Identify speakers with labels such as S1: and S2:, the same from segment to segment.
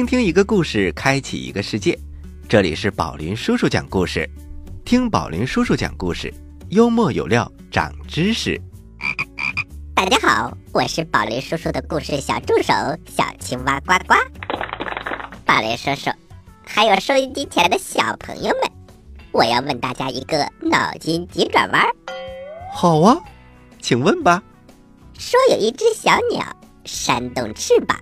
S1: 倾听一个故事，开启一个世界。这里是宝林叔叔讲故事，听宝林叔叔讲故事，幽默有料，长知识。
S2: 大家好，我是宝林叔叔的故事小助手小青蛙呱呱。宝林叔叔，还有收音机前的小朋友们，我要问大家一个脑筋急转弯。
S1: 好啊，请问吧。
S2: 说有一只小鸟扇动翅膀，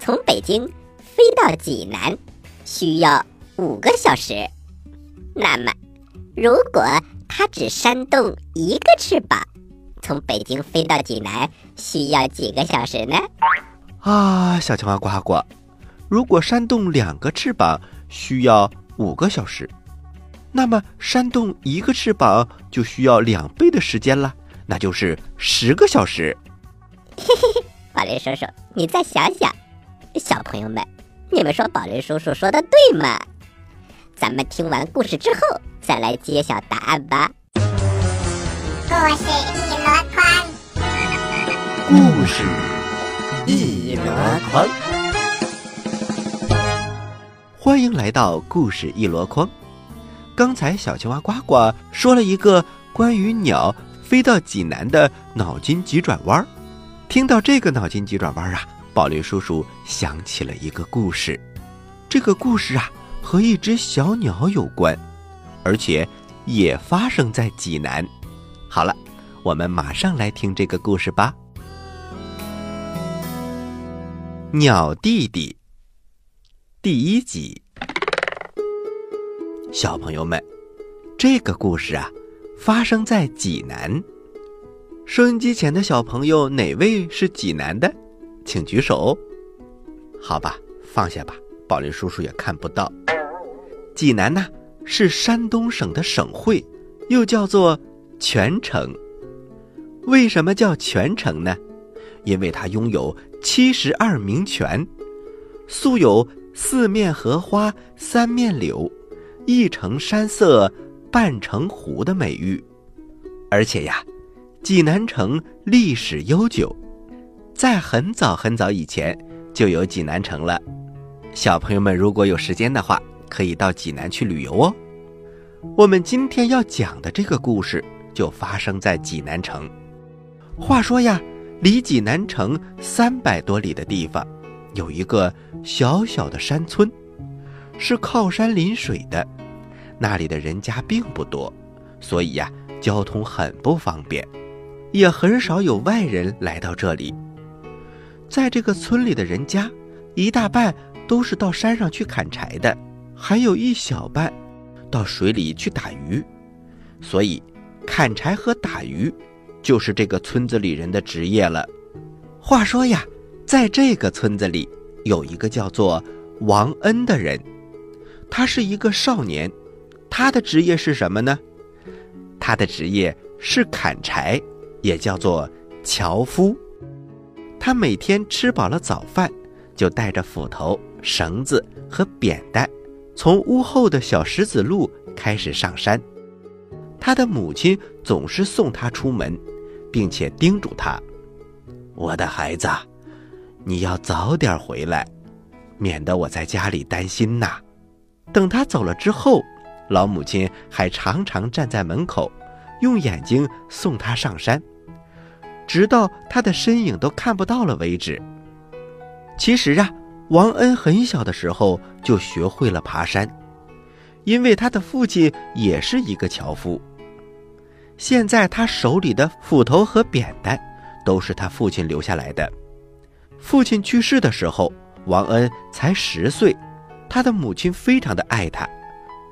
S2: 从北京飞到济南，需要五个小时。那么，如果它只扇动一个翅膀，从北京飞到济南需要几个小时呢？
S1: 啊，小青蛙呱呱，如果扇动两个翅膀需要五个小时，那么扇动一个翅膀就需要两倍的时间了，那就是十个小时。
S2: 嘿嘿嘿宝林叔叔，你再想想，小朋友们，你们说宝林叔叔说的对吗？咱们听完故事之后再来揭晓答案吧。
S3: 故事一箩筐，
S1: 故事一箩筐，欢迎来到故事一箩筐。刚才小青蛙呱呱说了一个关于鸟飞到济南的脑筋急转弯儿。听到这个脑筋急转弯啊，宝林叔叔想起了一个故事。这个故事啊，和一只小鸟有关，而且也发生在济南。好了，我们马上来听这个故事吧。鸟弟弟第一集，小朋友们，这个故事啊，发生在济南。收音机前的小朋友，哪位是济南的？请举手。好吧，放下吧，宝林叔叔也看不到。济南呢，是山东省的省会，又叫做泉城。为什么叫泉城呢？因为它拥有七十二名泉，素有“四面荷花三面柳，一城山色半城湖”的美誉。而且呀，济南城历史悠久，在很早很早以前就有济南城了。小朋友们如果有时间的话，可以到济南去旅游哦。我们今天要讲的这个故事就发生在济南城。话说呀，离济南城三百多里的地方，有一个小小的山村，是靠山临水的，那里的人家并不多，所以呀，交通很不方便。也很少有外人来到这里。在这个村里的人家，一大半都是到山上去砍柴的，还有一小半到水里去打鱼。所以，砍柴和打鱼就是这个村子里人的职业了。话说呀，在这个村子里有一个叫做王恩的人，他是一个少年，他的职业是什么呢？他的职业是砍柴。也叫做樵夫。他每天吃饱了早饭，就带着斧头、绳子和扁担，从屋后的小石子路开始上山。他的母亲总是送他出门，并且叮嘱他：“我的孩子，你要早点回来，免得我在家里担心呐。”等他走了之后，老母亲还常常站在门口，用眼睛送他上山。直到他的身影都看不到了为止。其实啊，王恩很小的时候就学会了爬山，因为他的父亲也是一个樵夫。现在他手里的斧头和扁担都是他父亲留下来的。父亲去世的时候，王恩才十岁，他的母亲非常的爱他，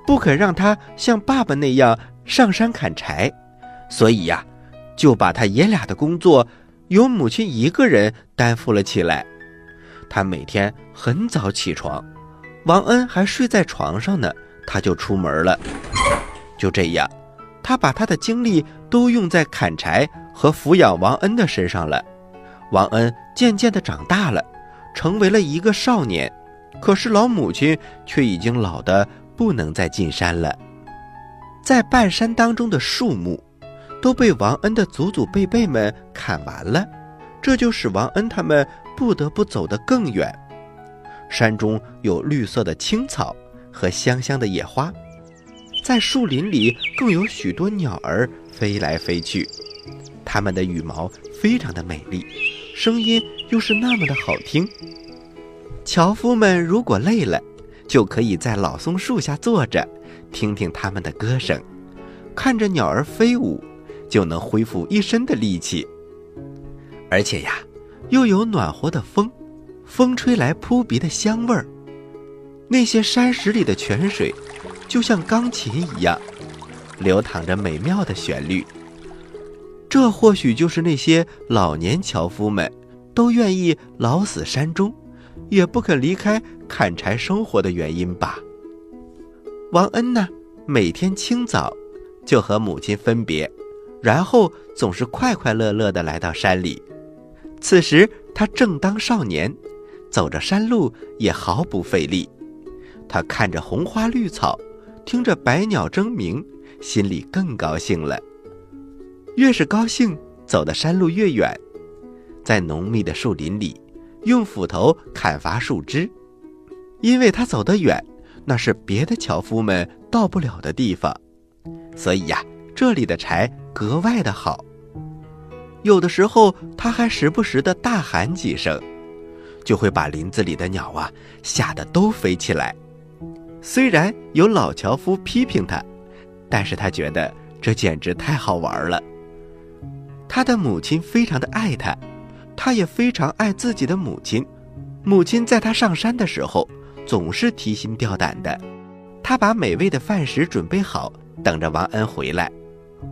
S1: 不肯让他像爸爸那样上山砍柴，所以呀。就把他爷俩的工作由母亲一个人担负了起来。他每天很早起床，王恩还睡在床上呢，他就出门了。就这样，他把他的精力都用在砍柴和抚养王恩的身上了。王恩渐渐的长大了，成为了一个少年。可是老母亲却已经老得不能再进山了。在半山当中的树木，都被王恩的祖祖辈辈们砍完了，这就使王恩他们不得不走得更远。山中有绿色的青草和香香的野花，在树林里更有许多鸟儿飞来飞去，它们的羽毛非常的美丽，声音又是那么的好听。樵夫们如果累了，就可以在老松树下坐着，听听它们的歌声，看着鸟儿飞舞，就能恢复一身的力气。而且呀，又有暖和的风，风吹来扑鼻的香味儿。那些山石里的泉水，就像钢琴一样，流淌着美妙的旋律。这或许就是那些老年樵夫们都愿意老死山中。也不肯离开砍柴生活的原因吧。王恩呢，每天清早就和母亲分别，然后总是快快乐乐地来到山里。此时他正当少年，走着山路也毫不费力。他看着红花绿草，听着百鸟争鸣，心里更高兴了。越是高兴，走的山路越远，在浓密的树林里。用斧头砍伐树枝，因为他走得远，那是别的樵夫们到不了的地方，所以呀，这里的柴格外的好。有的时候，他还时不时的大喊几声，就会把林子里的鸟啊吓得都飞起来。虽然有老樵夫批评他，但是他觉得这简直太好玩了。他的母亲非常的爱他。他也非常爱自己的母亲，母亲在他上山的时候总是提心吊胆的。他把美味的饭食准备好，等着王恩回来。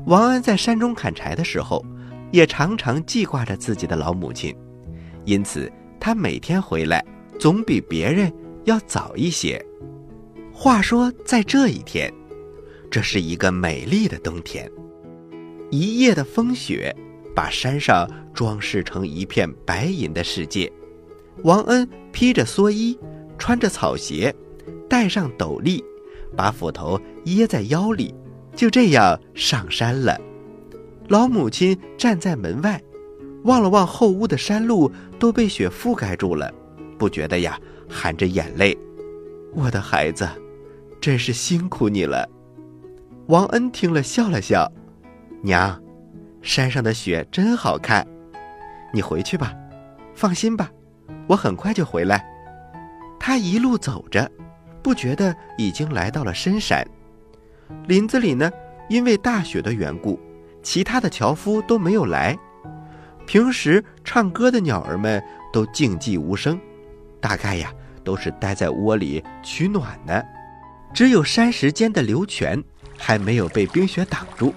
S1: 王恩在山中砍柴的时候，也常常记挂着自己的老母亲，因此他每天回来总比别人要早一些。话说，在这一天，这是一个美丽的冬天，一夜的风雪。把山上装饰成一片白银的世界。王恩披着蓑衣，穿着草鞋，戴上斗笠，把斧头掖在腰里，就这样上山了。老母亲站在门外，望了望后屋的山路，都被雪覆盖住了，不觉得呀，含着眼泪：“我的孩子，真是辛苦你了。”王恩听了，笑了笑：“娘。”山上的雪真好看，你回去吧，放心吧，我很快就回来。他一路走着，不觉得已经来到了深山。林子里呢，因为大雪的缘故，其他的樵夫都没有来。平时唱歌的鸟儿们都静寂无声，大概呀都是待在窝里取暖呢。只有山石间的流泉还没有被冰雪挡住。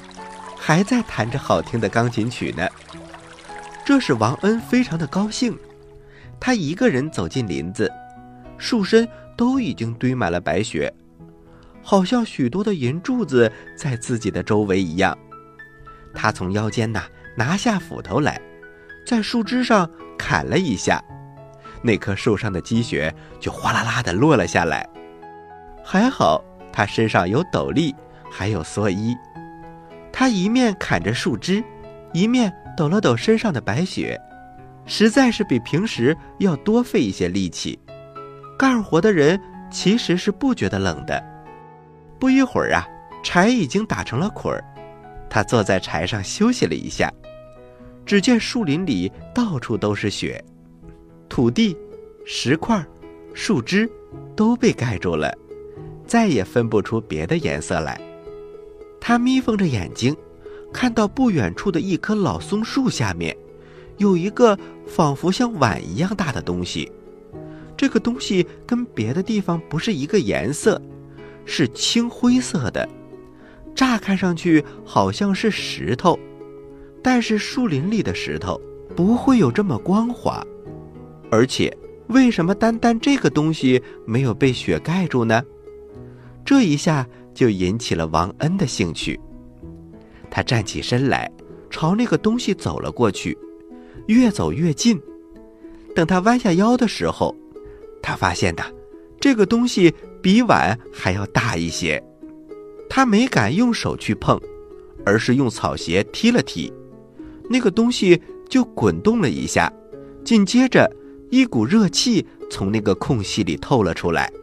S1: 还在弹着好听的钢琴曲呢。这使王恩非常的高兴。他一个人走进林子，树身都已经堆满了白雪，好像许多的银柱子在自己的周围一样。他从腰间呐拿下斧头来，在树枝上砍了一下，那棵树上的积雪就哗啦啦的落了下来。还好他身上有斗笠，还有蓑衣。他一面砍着树枝，一面抖了抖身上的白雪，实在是比平时要多费一些力气。干活的人其实是不觉得冷的。不一会儿啊，柴已经打成了捆儿。他坐在柴上休息了一下，只见树林里到处都是雪，土地、石块、树枝都被盖住了，再也分不出别的颜色来。他眯缝着眼睛，看到不远处的一棵老松树下面，有一个仿佛像碗一样大的东西。这个东西跟别的地方不是一个颜色，是青灰色的，乍看上去好像是石头，但是树林里的石头不会有这么光滑。而且，为什么单单这个东西没有被雪盖住呢？这一下。就引起了王恩的兴趣。他站起身来，朝那个东西走了过去，越走越近。等他弯下腰的时候，他发现呐，这个东西比碗还要大一些。他没敢用手去碰，而是用草鞋踢了踢，那个东西就滚动了一下。紧接着，一股热气从那个空隙里透了出来。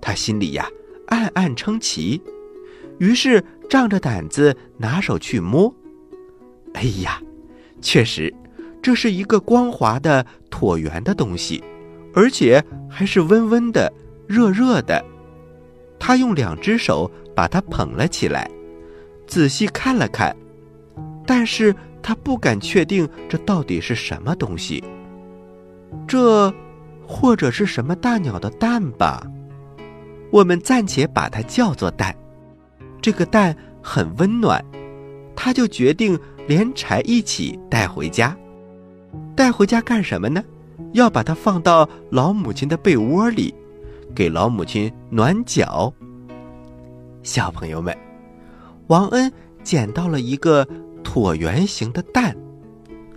S1: 他心里呀暗暗称奇，于是仗着胆子拿手去摸。哎呀，确实，这是一个光滑的椭圆的东西，而且还是温温的、热热的。他用两只手把它捧了起来，仔细看了看，但是他不敢确定这到底是什么东西。这，或者是什么大鸟的蛋吧？我们暂且把它叫做蛋。这个蛋很温暖，他就决定连柴一起带回家。带回家干什么呢？要把它放到老母亲的被窝里，给老母亲暖脚。小朋友们，王恩捡到了一个椭圆形的蛋，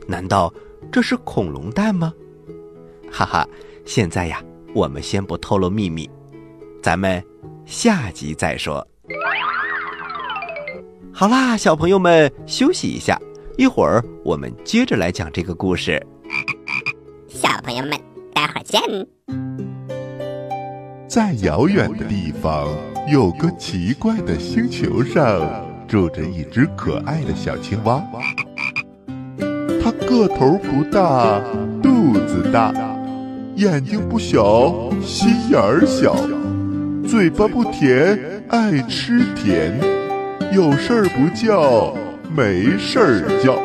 S1: 难道这是恐龙蛋吗？哈哈，现在呀，我们先不透露秘密。咱们下集再说。好啦，小朋友们休息一下，一会儿我们接着来讲这个故事。
S2: 小朋友们，待会儿见。
S4: 在遥远的地方，有个奇怪的星球上，住着一只可爱的小青蛙。它个头不大，肚子大，眼睛不小，心眼儿小。嘴巴不甜，爱吃甜，有事儿不叫，没事儿叫。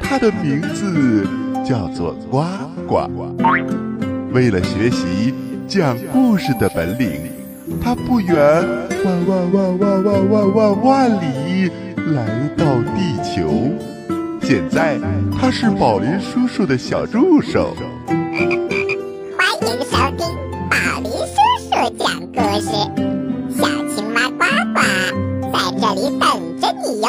S4: 它的名字叫做呱呱。为了学习讲故事的本领，它不远万万万万万万万万里来到地球。现在，它是宝林叔叔的小助手。
S3: 欢迎收听宝林叔叔讲故事，小青蛙呱呱在这里等着你哟。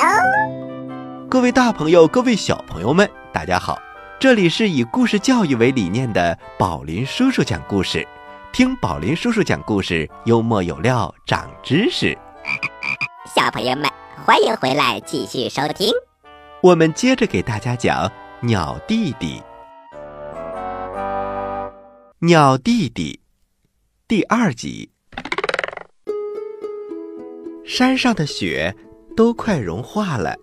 S1: 各位大朋友，各位小朋友们，大家好！这里是以故事教育为理念的宝林叔叔讲故事，听宝林叔叔讲故事，幽默有料，长知识。
S2: 小朋友们，欢迎回来继续收听。
S1: 我们接着给大家讲鸟弟弟。鸟弟弟，第二集。山上的雪都快融化了，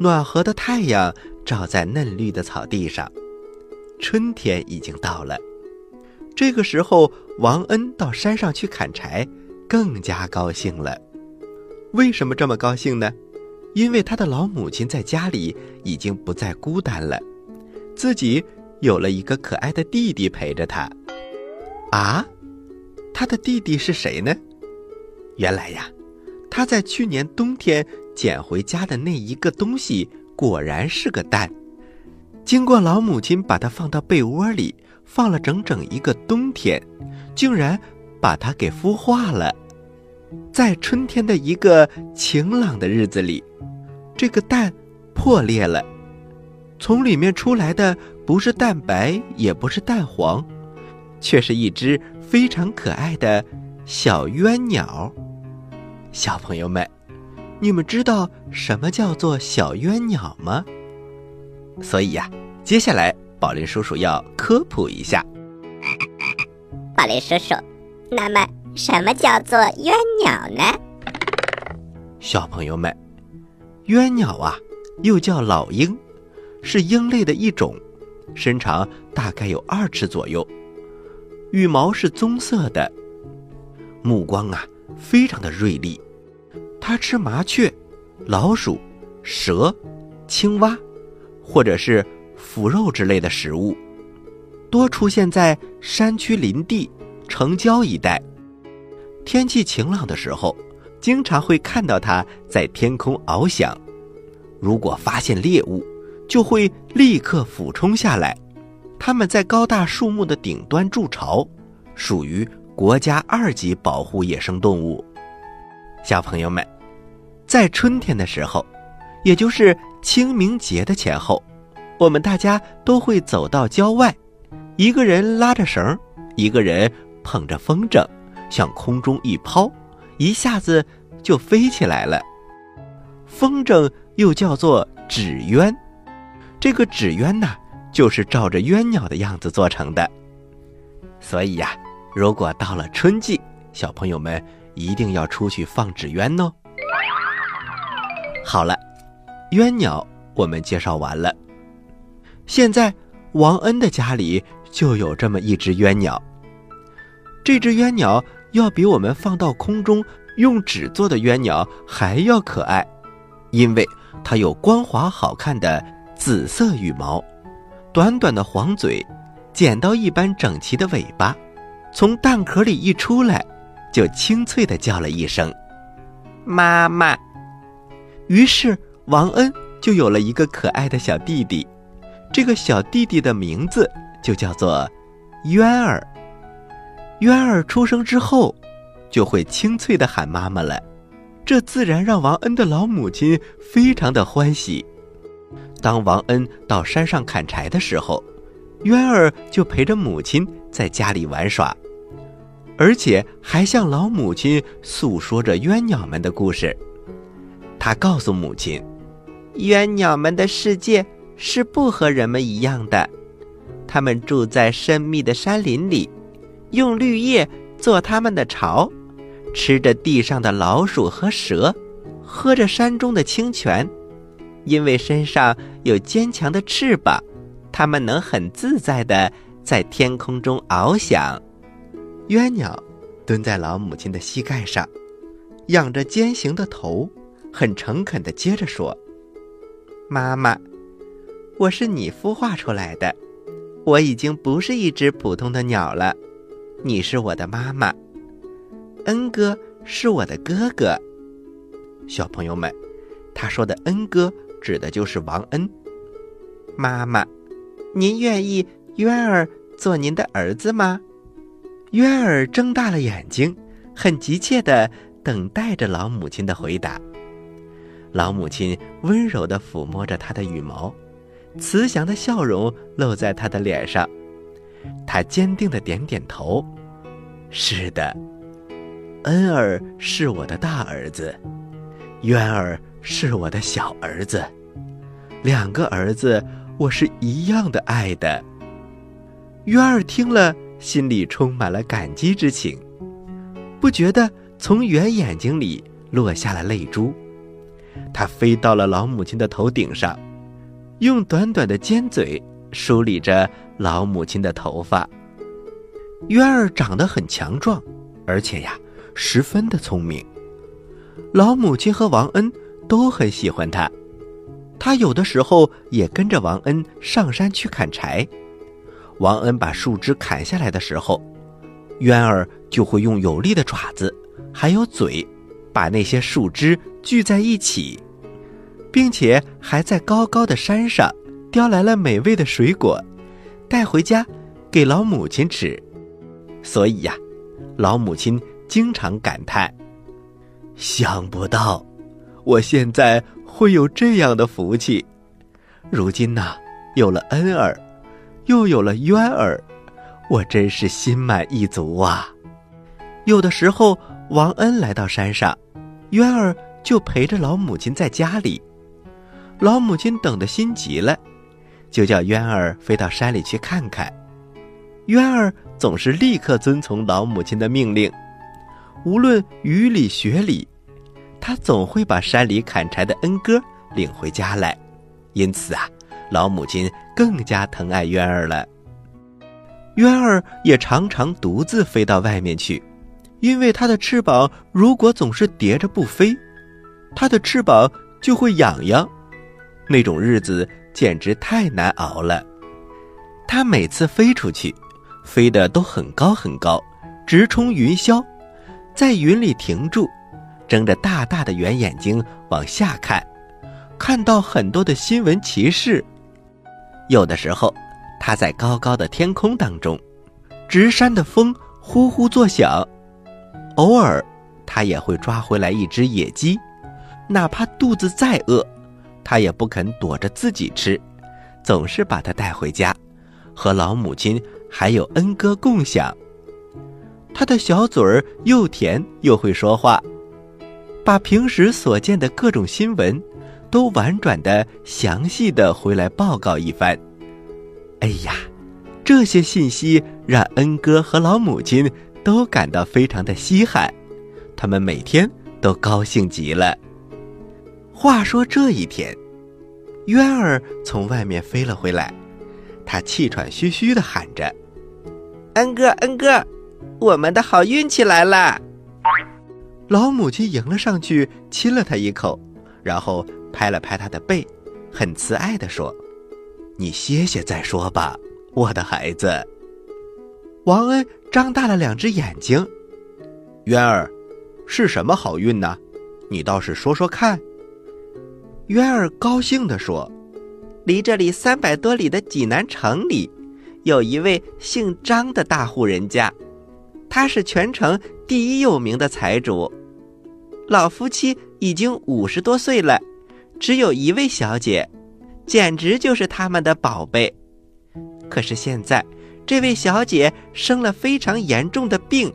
S1: 暖和的太阳照在嫩绿的草地上，春天已经到了。这个时候，王恩到山上去砍柴，更加高兴了。为什么这么高兴呢？因为他的老母亲在家里已经不再孤单了，自己有了一个可爱的弟弟陪着他。啊，他的弟弟是谁呢？原来呀，他在去年冬天捡回家的那一个东西，果然是个蛋。经过老母亲把它放到被窝里，放了整整一个冬天，竟然把它给孵化了。在春天的一个晴朗的日子里，这个蛋破裂了，从里面出来的不是蛋白，也不是蛋黄，却是一只非常可爱的小鸳鸟。小朋友们，你们知道什么叫做小鸳鸟吗？所以呀，接下来宝林叔叔要科普一下。
S2: 宝林叔叔，那么什么叫做鸢鸟呢？
S1: 小朋友们，鸢鸟啊，又叫老鹰，是鹰类的一种，身长大概有二尺左右，羽毛是棕色的，目光啊非常的锐利。它吃麻雀、老鼠、蛇、青蛙，或者是腐肉之类的食物，多出现在山区林地、城郊一带。天气晴朗的时候，经常会看到它在天空翱翔。如果发现猎物，就会立刻俯冲下来。它们在高大树木的顶端筑巢，属于国家二级保护野生动物。小朋友们，在春天的时候，也就是清明节的前后，我们大家都会走到郊外，一个人拉着绳，一个人捧着风筝，向空中一抛，一下子就飞起来了。风筝又叫做纸鸢，这个纸鸢呐，就是照着鸢鸟的样子做成的。所以呀，如果到了春季，小朋友们一定要出去放纸鸢哦。好了，鸢鸟我们介绍完了。现在王恩的家里就有这么一只鸳鸟。这只鸳鸟要比我们放到空中用纸做的鸳鸟还要可爱，因为它有光滑好看的紫色羽毛，短短的黄嘴，剪刀一般整齐的尾巴，从蛋壳里一出来，就清脆的叫了一声“妈妈”。于是王恩就有了一个可爱的小弟弟，这个小弟弟的名字就叫做渊儿。渊儿出生之后，就会清脆的喊妈妈了，这自然让王恩的老母亲非常的欢喜。当王恩到山上砍柴的时候，渊儿就陪着母亲在家里玩耍，而且还向老母亲诉说着鸢鸟们的故事。他告诉母亲，鸢鸟们的世界是不和人们一样的，它们住在深密的山林里，用绿叶做它们的巢，吃着地上的老鼠和蛇，喝着山中的清泉。因为身上有坚强的翅膀，它们能很自在的在天空中翱翔。鸳鸟蹲在老母亲的膝盖上，仰着尖形的头。很诚恳的接着说：“妈妈，我是你孵化出来的，我已经不是一只普通的鸟了，你是我的妈妈，恩哥是我的哥哥。”小朋友们，他说的“恩哥”指的就是王恩。妈妈，您愿意渊儿做您的儿子吗？渊儿睁大了眼睛，很急切的等待着老母亲的回答。老母亲温柔地抚摸着他的羽毛，慈祥的笑容露在他的脸上。他坚定地点点头：“是的，恩儿是我的大儿子，渊儿是我的小儿子，两个儿子我是一样的爱的。”渊儿听了，心里充满了感激之情，不觉得从圆眼睛里落下了泪珠。它飞到了老母亲的头顶上，用短短的尖嘴梳理着老母亲的头发。渊儿长得很强壮，而且呀，十分的聪明。老母亲和王恩都很喜欢它。它有的时候也跟着王恩上山去砍柴。王恩把树枝砍下来的时候，渊儿就会用有力的爪子，还有嘴。把那些树枝聚在一起，并且还在高高的山上叼来了美味的水果，带回家给老母亲吃。所以呀，老母亲经常感叹：“想不到，我现在会有这样的福气。如今呐，有了恩儿，又有了渊儿，我真是心满意足啊！”有的时候，王恩来到山上。渊儿就陪着老母亲在家里，老母亲等得心急了，就叫渊儿飞到山里去看看。渊儿总是立刻遵从老母亲的命令，无论雨里雪里，他总会把山里砍柴的恩哥领回家来。因此啊，老母亲更加疼爱渊儿了。渊儿也常常独自飞到外面去。因为它的翅膀如果总是叠着不飞，它的翅膀就会痒痒，那种日子简直太难熬了。它每次飞出去，飞得都很高很高，直冲云霄，在云里停住，睁着大大的圆眼睛往下看，看到很多的新闻奇事。有的时候，它在高高的天空当中，直山的风呼呼作响。偶尔，他也会抓回来一只野鸡，哪怕肚子再饿，他也不肯躲着自己吃，总是把它带回家，和老母亲还有恩哥共享。他的小嘴儿又甜又会说话，把平时所见的各种新闻，都婉转的、详细的回来报告一番。哎呀，这些信息让恩哥和老母亲都感到非常的稀罕，他们每天都高兴极了。话说这一天，渊儿从外面飞了回来，他气喘吁吁的喊着：“恩哥，恩哥！”我们的好运气来了！老母亲迎了上去，亲了他一口，然后拍了拍他的背，很慈爱的说：“你歇歇再说吧，我的孩子。”王恩张大了两只眼睛：“渊儿，是什么好运呢？你倒是说说看。”渊儿高兴地说：“离这里三百多里的济南城里，有一位姓张的大户人家。”他是全城第一有名的财主，老夫妻已经五十多岁了，只有一位小姐，简直就是他们的宝贝。可是现在，这位小姐生了非常严重的病，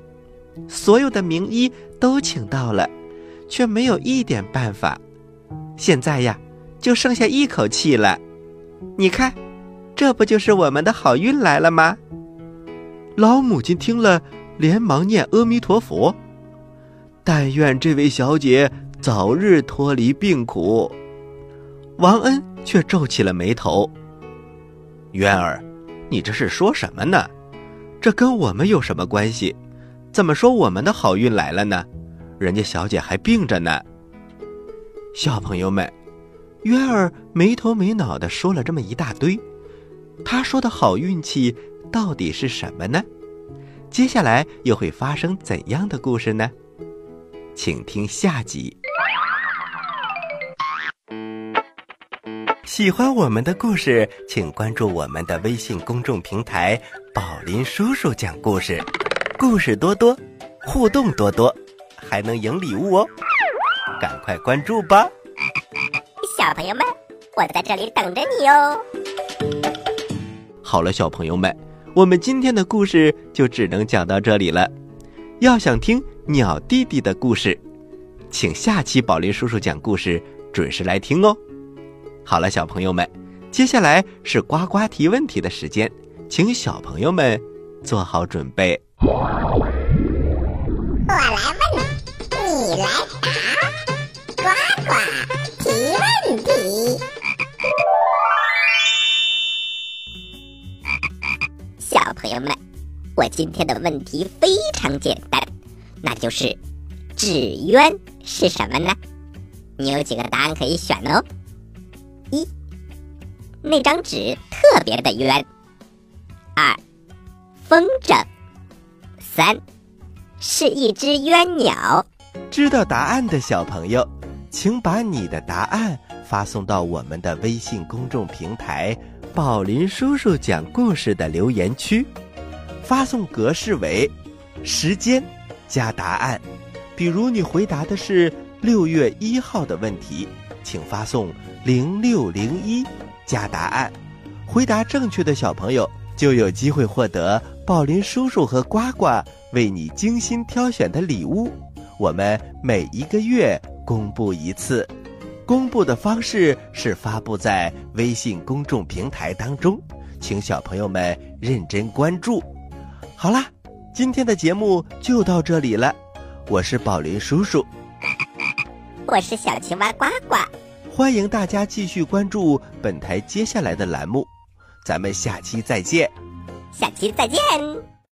S1: 所有的名医都请到了，却没有一点办法。现在呀，就剩下一口气了。你看，这不就是我们的好运来了吗？老母亲听了。连忙念阿弥陀佛，但愿这位小姐早日脱离病苦。王恩却皱起了眉头：“渊儿，你这是说什么呢？这跟我们有什么关系？怎么说我们的好运来了呢？人家小姐还病着呢。”小朋友们，渊儿没头没脑的说了这么一大堆，他说的好运气到底是什么呢？接下来又会发生怎样的故事呢？请听下集。喜欢我们的故事，请关注我们的微信公众平台“宝林叔叔讲故事”，故事多多，互动多多，还能赢礼物哦！赶快关注吧！
S2: 小朋友们，我在这里等着你哦。
S1: 好了，小朋友们。我们今天的故事就只能讲到这里了。要想听鸟弟弟的故事，请下期宝林叔叔讲故事准时来听哦。好了，小朋友们，接下来是呱呱提问题的时间，请小朋友们做好准备。
S3: 我来
S2: 我今天的问题非常简单，那就是纸鸢是什么呢？你有几个答案可以选哦。一，那张纸特别的冤。二，风筝。三，是一只鸢鸟。
S1: 知道答案的小朋友，请把你的答案发送到我们的微信公众平台。宝林叔叔讲故事的留言区，发送格式为时间加答案。比如你回答的是六月一号的问题，请发送零六零一加答案。回答正确的小朋友就有机会获得宝林叔叔和呱呱为你精心挑选的礼物。我们每一个月公布一次。公布的方式是发布在微信公众平台当中，请小朋友们认真关注。好啦，今天的节目就到这里了，我是宝林叔叔，
S2: 我是小青蛙呱呱，
S1: 欢迎大家继续关注本台接下来的栏目，咱们下期再见，
S2: 下期再见。